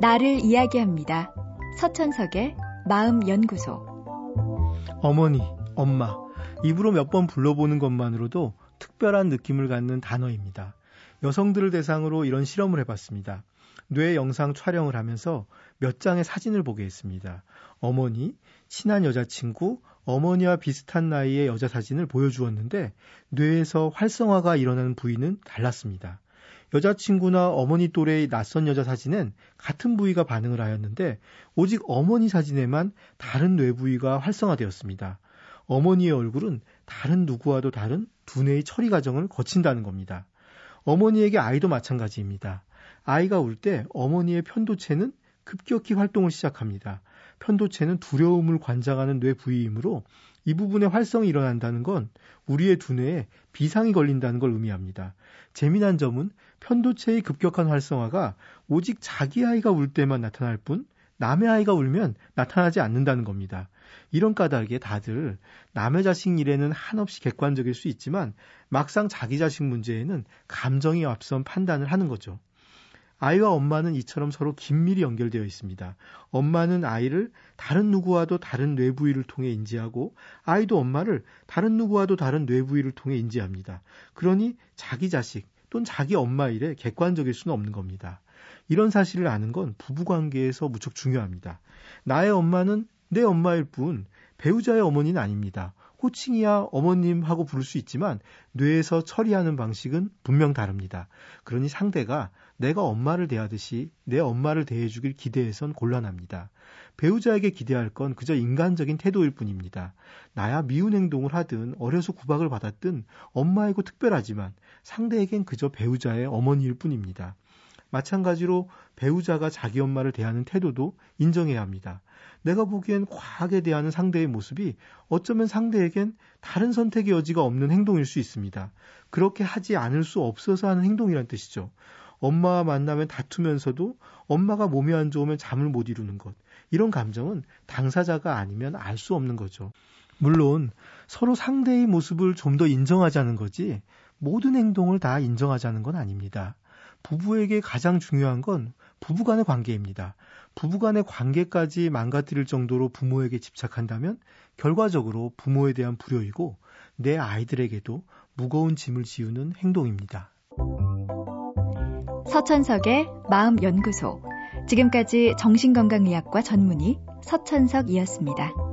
나를 이야기합니다. 서천석의 마음연구소. 어머니, 엄마, 입으로 몇 번 불러보는 것만으로도 특별한 느낌을 갖는 단어입니다. 여성들을 대상으로 이런 실험을 해봤습니다. 뇌 영상 촬영을 하면서 몇 장의 사진을 보게 했습니다. 어머니, 친한 여자친구, 어머니와 비슷한 나이의 여자 사진을 보여주었는데 뇌에서 활성화가 일어나는 부위는 달랐습니다. 여자친구나 어머니 또래의 낯선 여자 사진엔 같은 부위가 반응을 하였는데 오직 어머니 사진에만 다른 뇌 부위가 활성화되었습니다. 어머니의 얼굴은 다른 누구와도 다른 두뇌의 처리 과정을 거친다는 겁니다. 어머니에게 아이도 마찬가지입니다. 아이가 울 때 어머니의 편도체는 급격히 활동을 시작합니다. 편도체는 두려움을 관장하는 뇌 부위이므로 이 부분에 활성이 일어난다는 건 우리의 두뇌에 비상이 걸린다는 걸 의미합니다. 재미난 점은 편도체의 급격한 활성화가 오직 자기 아이가 울 때만 나타날 뿐 남의 아이가 울면 나타나지 않는다는 겁니다. 이런 까닭에 다들 남의 자식 일에는 한없이 객관적일 수 있지만 막상 자기 자식 문제에는 감정이 앞선 판단을 하는 거죠. 아이와 엄마는 이처럼 서로 긴밀히 연결되어 있습니다. 엄마는 아이를 다른 누구와도 다른 뇌 부위를 통해 인지하고 아이도 엄마를 다른 누구와도 다른 뇌 부위를 통해 인지합니다. 그러니 자기 자식 또는 자기 엄마 일에 객관적일 수는 없는 겁니다. 이런 사실을 아는 건 부부 관계에서 무척 중요합니다. 나의 엄마는 내 엄마일 뿐 배우자의 어머니는 아닙니다. 호칭이야 어머님 하고 부를 수 있지만 뇌에서 처리하는 방식은 분명 다릅니다. 그러니 상대가 내가 엄마를 대하듯이 내 엄마를 대해주길 기대해선 곤란합니다. 배우자에게 기대할 건 그저 인간적인 태도일 뿐입니다. 나야 미운 행동을 하든 어려서 구박을 받았든 엄마이고 특별하지만 상대에겐 그저 배우자의 어머니일 뿐입니다. 마찬가지로 배우자가 자기 엄마를 대하는 태도도 인정해야 합니다. 내가 보기엔 과하게 대하는 상대의 모습이 어쩌면 상대에겐 다른 선택의 여지가 없는 행동일 수 있습니다. 그렇게 하지 않을 수 없어서 하는 행동이란 뜻이죠. 엄마와 만나면 다투면서도 엄마가 몸이 안 좋으면 잠을 못 이루는 것. 이런 감정은 당사자가 아니면 알 수 없는 거죠. 물론 서로 상대의 모습을 좀 더 인정하자는 거지 모든 행동을 다 인정하자는 건 아닙니다. 부부에게 가장 중요한 건 부부 간의 관계입니다. 부부 간의 관계까지 망가뜨릴 정도로 부모에게 집착한다면 결과적으로 부모에 대한 불효이고 내 아이들에게도 무거운 짐을 지우는 행동입니다. 서천석의 마음연구소. 지금까지 정신건강의학과 전문의 서천석이었습니다.